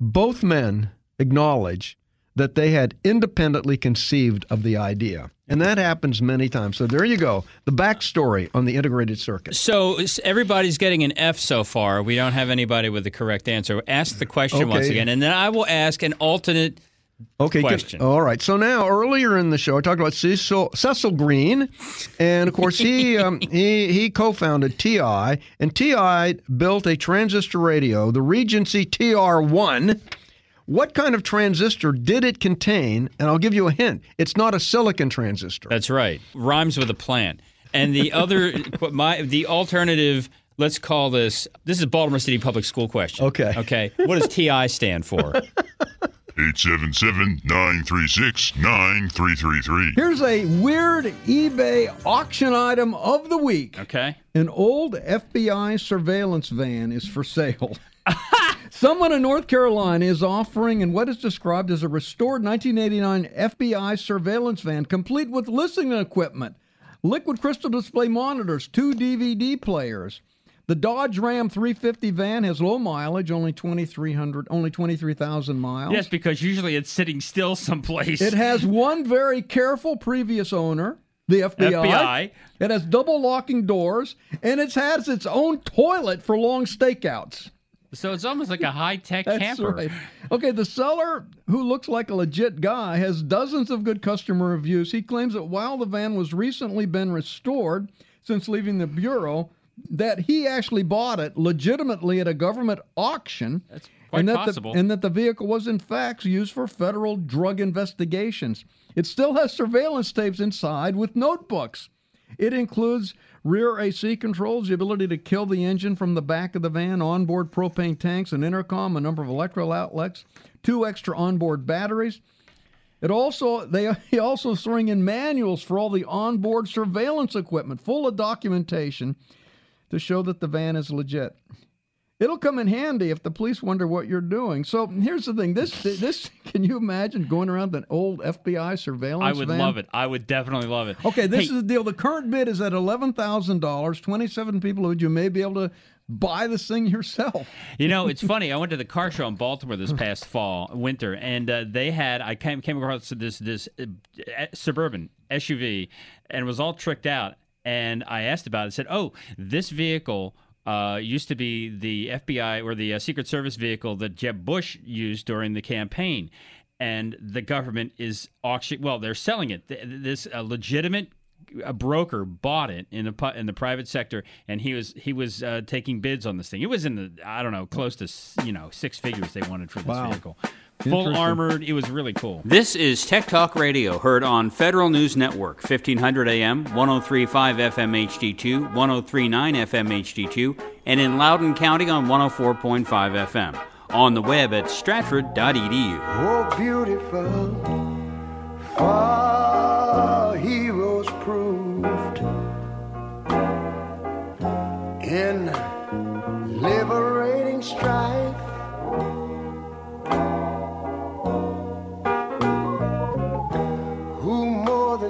both men acknowledge that they had independently conceived of the idea. And that happens many times. So there you go. The backstory on the integrated circuit. So everybody's getting an F so far. We don't have anybody with the correct answer. Ask the question once again, and then I will ask an alternate Okay, good. question. All right. So now, earlier in the show, I talked about Cecil, Cecil Green, and of course, he [laughs] um, he he co-founded TI, and TI built a transistor radio, the Regency TR1. What kind of transistor did it contain? And I'll give you a hint. It's not a silicon transistor. That's right. Rhymes with a plant. And the other, [laughs] my the alternative. Let's call this. This is Baltimore City Public School question. Okay. Okay. What does TI stand for? [laughs] 877-936-9333. Here's a weird eBay auction item of the week. Okay. An old FBI surveillance van is for sale. [laughs] Someone in North Carolina is offering in what is described as a restored 1989 FBI surveillance van, complete with listening equipment, liquid crystal display monitors, two DVD players. The Dodge Ram 350 van has low mileage, only 2,300, only 23,000 miles. Yes, because usually it's sitting still someplace. It has [laughs] one very careful previous owner, the FBI. FBI. It has double locking doors, and it has its own toilet for long stakeouts. So it's almost like a [laughs] high tech camper. right. Okay, the seller, who looks like a legit guy, has dozens of good customer reviews. He claims that while the van was recently been restored since leaving the bureau, that he actually bought it legitimately at a government auction. That's quite and that possible. The, and that the vehicle was in fact used for federal drug investigations. It still has surveillance tapes inside with notebooks. It includes rear AC controls, the ability to kill the engine from the back of the van, onboard propane tanks, an intercom, a number of electrical outlets, two extra onboard batteries. It also they [laughs] he also throwing in manuals for all the onboard surveillance equipment, full of documentation to show that the van is legit. It'll come in handy if the police wonder what you're doing. So here's the thing: this this [laughs] can you imagine going around an old FBI surveillance? I would van? love it. I would definitely love it. Okay, this Hey, is the deal. The current bid is at eleven thousand dollars. Twenty-seven people would you may be able to buy this thing yourself. [laughs] You know, it's funny. I went to the car show in Baltimore this past [laughs] fall, winter, and uh, they had. I came came across this this uh, suburban SUV, and it was all tricked out. And I asked about it. I said, "Oh, this vehicle." Uh, used to be the FBI or the uh, Secret Service vehicle that Jeb Bush used during the campaign, and the government is auction. Well, they're selling it. This uh, legitimate a broker bought it in the in the private sector, and he was he was uh, taking bids on this thing. It was in the I don't know close to you know six figures they wanted for this Wow. vehicle. Full armored. It was really cool. This is Tech Talk Radio, heard on Federal News Network, 1500 AM, 1035 FM HD2, 1039 FM HD2, and in Loudoun County on 104.5 FM. On the web at stratford.edu. Oh, beautiful, far heroes proved in liberating strife.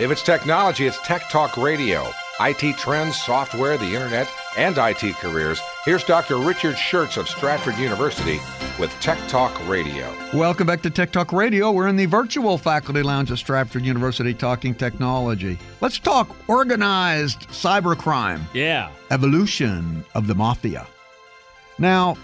If it's technology, it's Tech Talk Radio. IT trends, software, the internet, and IT careers. Here's Dr. Richard Shurtz of Stratford University with Tech Talk Radio. Welcome back to Tech Talk Radio. We're in the virtual faculty lounge at Stratford University talking technology. Let's talk organized cybercrime. Yeah. Evolution of the mafia. Now,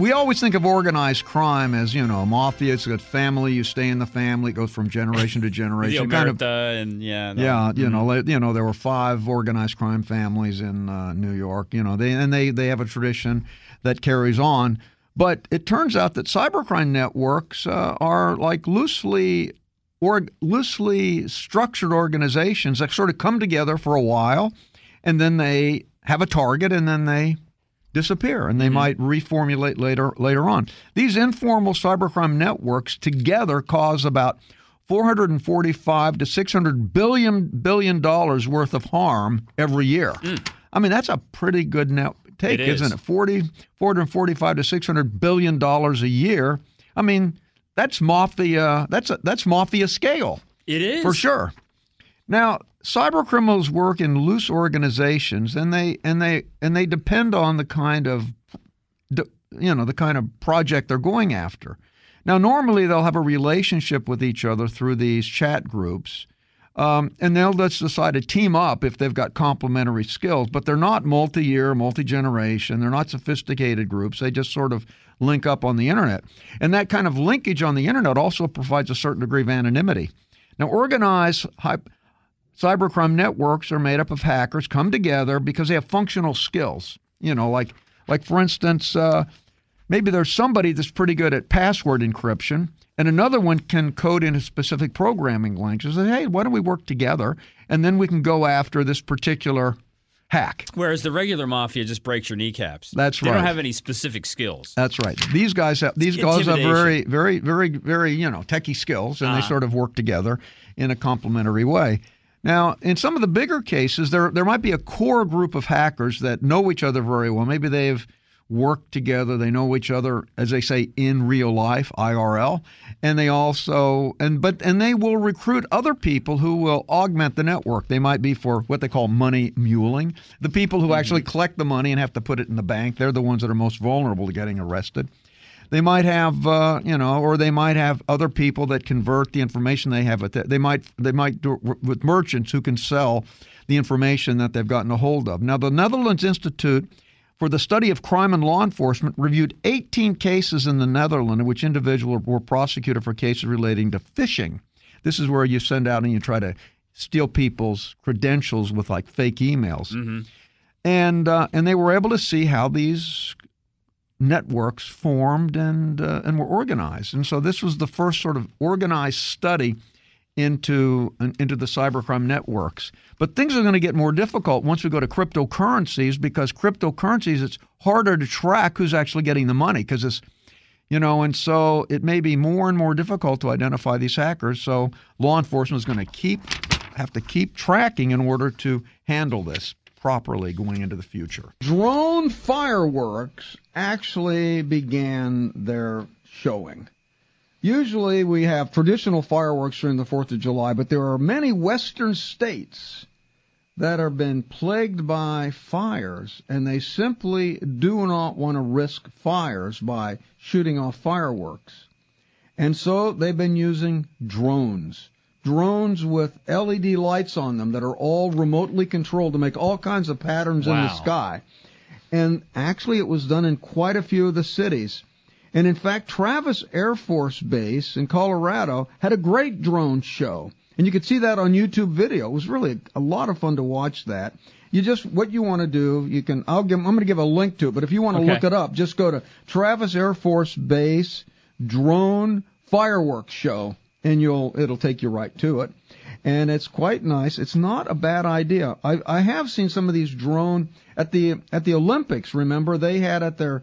we always think of organized crime as, you know, mafia, it's a family, you stay in the family, it goes from generation to [laughs] generation. kind of and yeah. the- yeah, you know, Mhm. like, you know, there were five organized crime families in uh, New York. You know, they and they they have a tradition that carries on. But it turns out that cybercrime networks uh, are like loosely or loosely structured organizations that sort of come together for a while, and then they have a target, and then they disappear, and they mm-hmm. might reformulate later later on. These informal cybercrime networks together cause about 445 to 600 billion billion dollars worth of harm every year. Mm. I mean, that's a pretty good net take, It is. isn't it? 40 445 to 600 billion dollars a year. I mean, that's mafia that's a, that's mafia scale. It is. For sure. Now, cyber criminals work in loose organizations, and they and they and they depend on the kind of, you know, the kind of project they're going after. Now, normally they'll have a relationship with each other through these chat groups, um, and they'll just decide to team up if they've got complementary skills. But they're not multi-year, multi-generation. They're not sophisticated groups. They just sort of link up on the internet, and that kind of linkage on the internet also provides a certain degree of anonymity. Now, organized cybercrime networks are made up of hackers come together because they have functional skills. You know, like like for instance, uh, maybe there's somebody that's pretty good at password encryption, and another one can code in a specific programming language. Say, hey, why don't we work together, and then we can go after this particular hack. Whereas the regular mafia just breaks your kneecaps. That's They right. don't have any specific skills. That's right. These guys have these guys have very, very, very, very you know techie skills, and they Uh-huh. sort of work together in a complementary way. Now, in some of the bigger cases, there there might be a core group of hackers that know each other very well. Maybe they've worked together. They know each other, as they say, in real life, IRL, and they also and but and they will recruit other people who will augment the network. They might be for what they call money muling. The people who mm-hmm. actually collect the money and have to put it in the bank. They're the ones that are most vulnerable to getting arrested. They might have, uh, you know, or they might have other people that convert the information they have. They might, they might do it with merchants who can sell the information that they've gotten a hold of. Now, the Netherlands Institute for the Study of Crime and Law Enforcement reviewed 18 cases in the Netherlands in which individuals were prosecuted for cases relating to phishing. This is where you send out and you try to steal people's credentials with like fake emails, and uh, and they were able to see how these networks formed and uh, and were organized. And so this was the first sort of organized study into into the cybercrime networks. But things are going to get more difficult once we go to cryptocurrencies because cryptocurrencies it's harder to track who's actually getting the money because it's you know, and so it may be more and more difficult to identify these hackers. So law enforcement is going to keep have to keep tracking in order to handle this properly going into the future. Drone fireworks actually began their showing. Usually we have traditional fireworks during the 4th of July, but there are many western states that have been plagued by fires, and they simply do not want to risk fires by shooting off fireworks. And so they've been using drones. Drones with LED lights on them that are all remotely controlled to make all kinds of patterns in the sky. And actually, it was done in quite a few of the cities. And in fact, Travis Air Force Base in Colorado had a great drone show. And you could see that on YouTube video. It was really a lot of fun to watch that. You just, what you want to do, you can, I'll give, I'm going to give a link to it, but if you want to Okay. look it up, just go to Travis Air Force Base drone fireworks show and you'll, it'll take you right to it. and it's quite nice. It's not a bad idea. I, I have seen some of these drone at the at the Olympics. Remember they had at their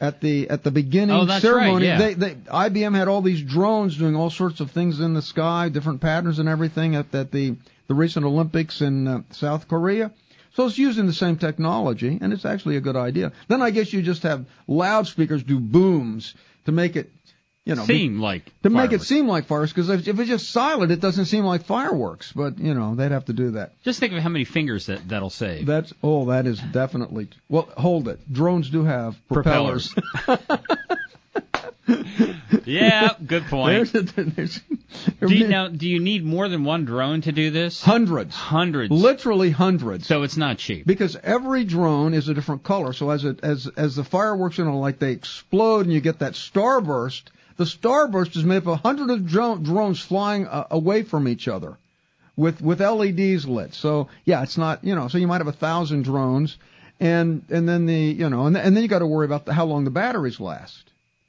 at the at the beginning Oh, ceremony. right, yeah. They, they IBM had all these drones doing all sorts of things in the sky, different patterns and everything at, at the the recent Olympics in uh, South Korea. So it's using the same technology, and it's actually a good idea. Then I guess you just have loudspeakers do booms to make it, you know, Seem like to make it seem like fireworks. Because if, if it's just silent, it doesn't seem like fireworks. But you know, they'd have to do that. Just think of how many fingers that that'll save. That's oh, that is definitely. Well, hold it. Drones do have propellers. [laughs] yeah, good point. There's, there's, Do you, now, do you need more than one drone to do this? Hundreds. Hundreds. Literally hundreds. So it's not cheap. Because every drone is a different color. So as it as as the fireworks, you know, like they explode and you get that starburst. The starburst is made up of hundreds of dro- drones flying uh, away from each other, with with LEDs lit. So yeah, it's not you know. So you might have a thousand drones, and and then the you know and, and then you got to worry about the, how long the batteries last.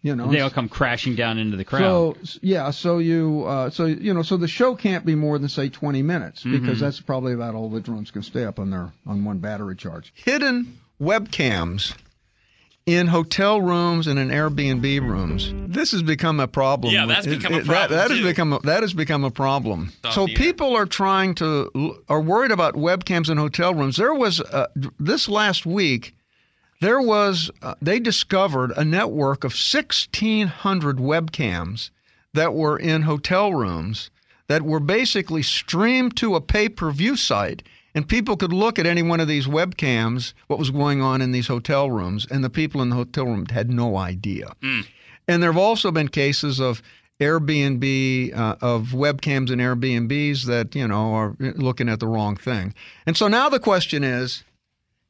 You know, They'll come crashing down into the crowd. so yeah, so you uh, so you know so the show can't be more than say 20 minutes because Mhm. that's probably about all the drones can stay up on their on one battery charge. hidden webcams in hotel rooms and in Airbnb rooms. This has become a problem. Yeah, that's become a that- problem, that has too. become a, that has become a problem. So air. people are trying to are worried about webcams in hotel rooms. There was uh, this last week. There was uh, they discovered a network of 1600 webcams that were in hotel rooms that were basically streamed to a pay-per-view site and people could look at any one of these webcams what was going on in these hotel rooms and the people in the hotel room had no idea. And there have also been cases of Airbnb uh, of webcams and Airbnbs that you know are looking at the wrong thing. And so now the question is,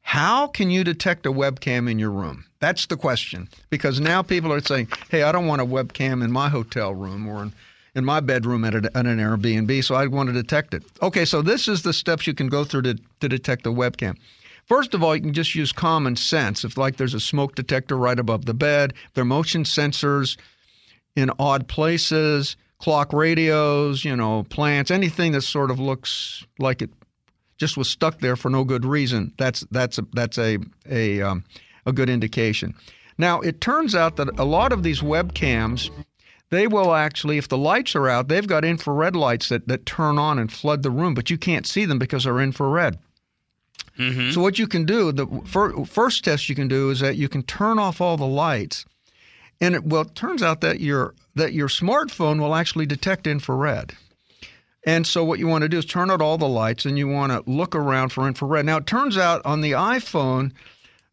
how can you detect a webcam in your room? That's the question. Because now people are saying, "Hey, I don't want a webcam in my hotel room or in, in my bedroom at, an Airbnb, so I want to detect it." Okay, so this is the steps you can go through to, to detect a webcam. First of all, you can just use common sense. If like there's a smoke detector right above the bed, there are motion sensors in odd places, clock radios, you know, plants, anything that sort of looks like it just was stuck there for no good reason. That's that's a, that's a a um, a good indication. Now it turns out that a lot of these webcams, they will actually, if the lights are out, they've got infrared lights that that turn on and flood the room, but you can't see them because they're infrared. Mm-hmm. So what you can do, the fir- first test you can do is that you can turn off all the lights, and it well it turns out that your that your smartphone will actually detect infrared. And so what you want to do is turn out all the lights, and you want to look around for infrared. Now it turns out on the iPhone,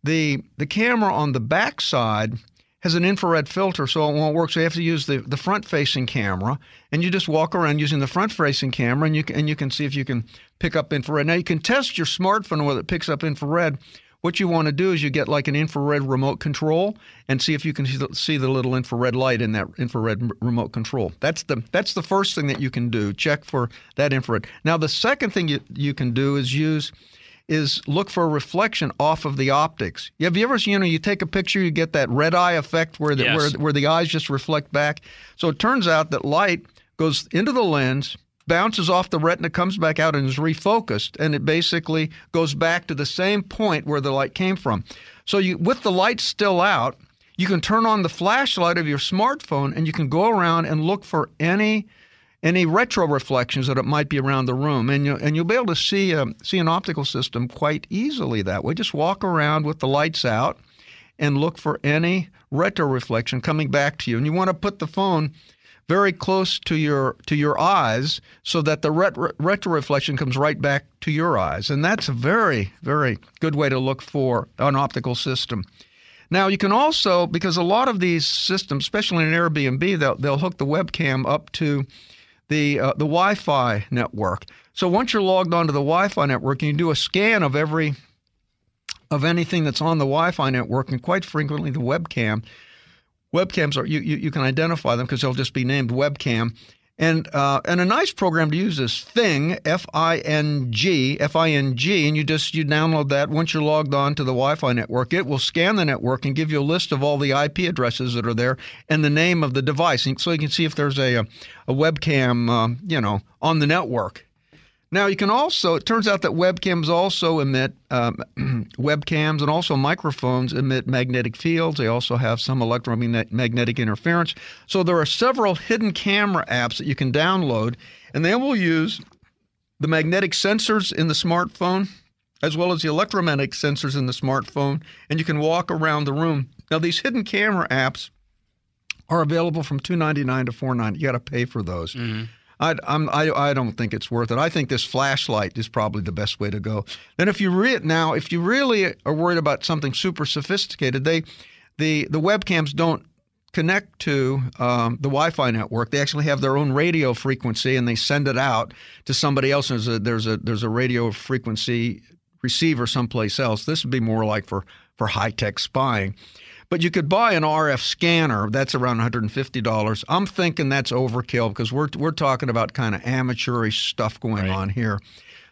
the the camera on the back side has an infrared filter, so it won't work. So you have to use the, the front facing camera, and you just walk around using the front facing camera, and you can, and you can see if you can pick up infrared. Now you can test your smartphone whether it picks up infrared. What you want to do is you get like an infrared remote control and see if you can see the, little infrared light in that infrared remote control. That's the that's the first thing that you can do. Check for that infrared. Now the second thing you, you can do is use is look for a reflection off of the optics. Have you ever seen, you know, you take a picture, you get that red eye effect where the, Yes. where, where the eyes just reflect back? So it turns out that light goes into the lens, bounces off the retina, comes back out, and is refocused, and it basically goes back to the same point where the light came from. So you, with the light still out, you can turn on the flashlight of your smartphone, and you can go around and look for any any retro reflections that it might be around the room, and you and you'll be able to see a, see an optical system quite easily that way. Just walk around with the lights out and look for any retro reflection coming back to you. And you want to put the phone very close to your to your eyes so that the ret- retro reflection comes right back to your eyes. And that's a very very good way to look for an optical system. Now you can also because a lot of these systems, especially in Airbnb, they'll they'll hook the webcam up to the uh, the Wi-Fi network. So once you're logged onto the Wi-Fi network, you do a scan of every of anything that's on the Wi-Fi network, and quite frequently the webcam. Webcams are you you, you can identify them because they'll just be named webcam. And uh, and a nice program to use is Fing, F I N G, F I N G, and you just you download that once you're logged on to the Wi-Fi network. It will scan the network and give you a list of all the IP addresses that are there and the name of the device, and so you can see if there's a a, webcam, um, you know, on the network. Now you can also. It turns out that webcams also emit um, [clears throat] webcams and also microphones emit magnetic fields. They also have some electromagnetic interference. So there are several hidden camera apps that you can download, and they will use the magnetic sensors in the smartphone as well as the electromagnetic sensors in the smartphone, and you can walk around the room. Now these hidden camera apps are available from two ninety nine to four ninety. You got to pay for those. I, I, I don't think it's worth it. I think this flashlight is probably the best way to go. Then, if you re- now, if you really are worried about something super sophisticated, they, the the webcams don't connect to um, the Wi-Fi network. They actually have their own radio frequency, and they send it out to somebody else. There's a there's a there's a radio frequency receiver someplace else. This would be more like for for high tech spying. But you could buy an RF scanner. That's around $150. I'm thinking that's overkill because we're we're talking about kind of amateurish stuff going on here.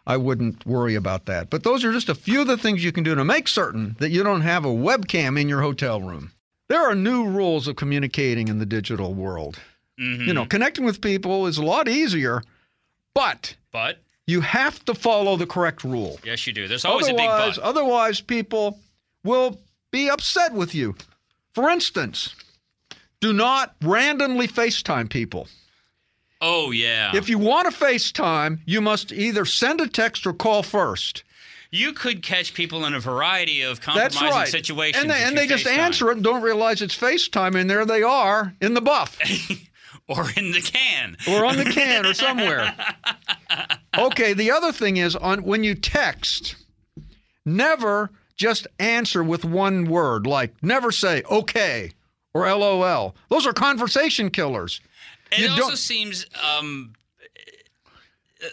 I wouldn't worry about that. But those are just a few of the things you can do to make certain that you don't have a webcam in your hotel room. There are new rules of communicating in the digital world. Mm-hmm. You know, connecting with people is a lot easier, but But you have to follow the correct rule. yes, you do. There's always a big otherwise, but. otherwise, people will be upset with you. For instance, do not randomly FaceTime people. Oh yeah. If you want to FaceTime, you must either send a text or call first. you could catch people in a variety of That's compromising right. situations. and they, and they just answer it and don't realize it's FaceTime, and there they are in the buff [laughs] or in the can. or on the can or somewhere. [laughs] Okay, the other thing is on when you text, never just answer with one word, like never say okay or LOL. Those are conversation killers. It You also seems. Um,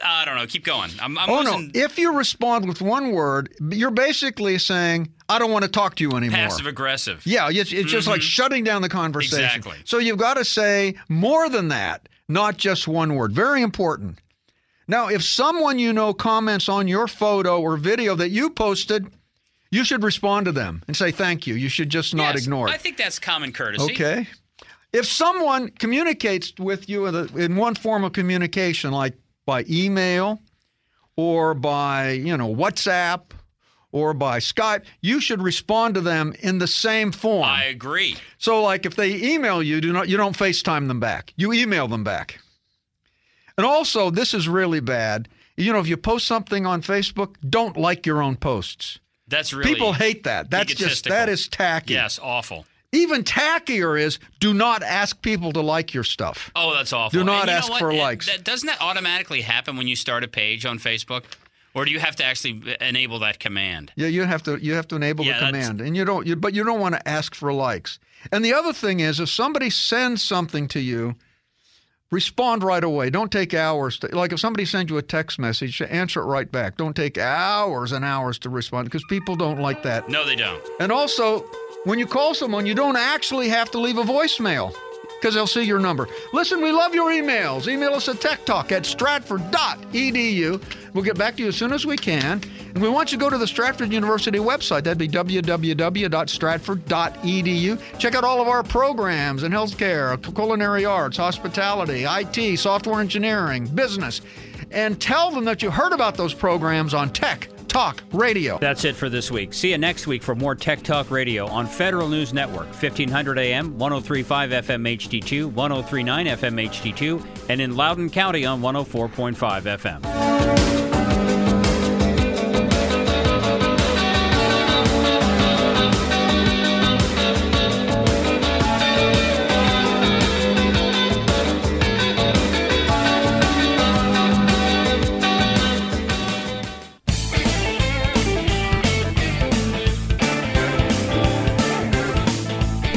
I don't know. Keep going. I'm, I'm Oh no! If you respond with one word, you're basically saying, "I don't want to talk to you anymore." passive aggressive. Yeah, it's, it's just like shutting down the conversation. Exactly. So you've got to say more than that, not just one word. Very important. Now, if someone you know comments on your photo or video that you posted, you should respond to them and say thank you. You should just not Yes, ignore it. I think that's common courtesy. Okay. If someone communicates with you in, a, in one form of communication, like by email or by you know WhatsApp or by Skype, you should respond to them in the same form. I agree. So, like if they email you, do not you don't FaceTime them back. You email them back. And also, this is really bad. You know, if you post something on Facebook, don't like your own posts. That's really People hate that. That's just that is tacky. Yes, awful. Even tackier is do not ask people to like your stuff. Oh, that's awful. Do not And you know ask for likes. that- doesn't that automatically happen when you start a page on Facebook, or do you have to actually enable that command? Yeah, you have to you have to enable Yeah, the that's- command, and you don't. You, but you don't want to ask for likes. And the other thing is, if somebody sends something to you, respond right away. Don't take hours. To, like if somebody sends you a text message, answer it right back. Don't take hours and hours to respond because people don't like that. No, they don't. And also, when you call someone, you don't actually have to leave a voicemail because they'll see your number. Listen, we love your emails. Email us at techtalk at stratford.edu. We'll get back to you as soon as we can. And we want you to go to the Stratford University website. That'd be www.stratford.edu. Check out all of our programs in healthcare, culinary arts, hospitality, IT, software engineering, business. And tell them that you heard about those programs on Tech Talk Radio. That's it for this week. See you next week for more Tech Talk Radio on Federal News Network, 1500 AM, 1035 FM HD2, 1039 FM HD2, and in Loudoun County on 104.5 FM.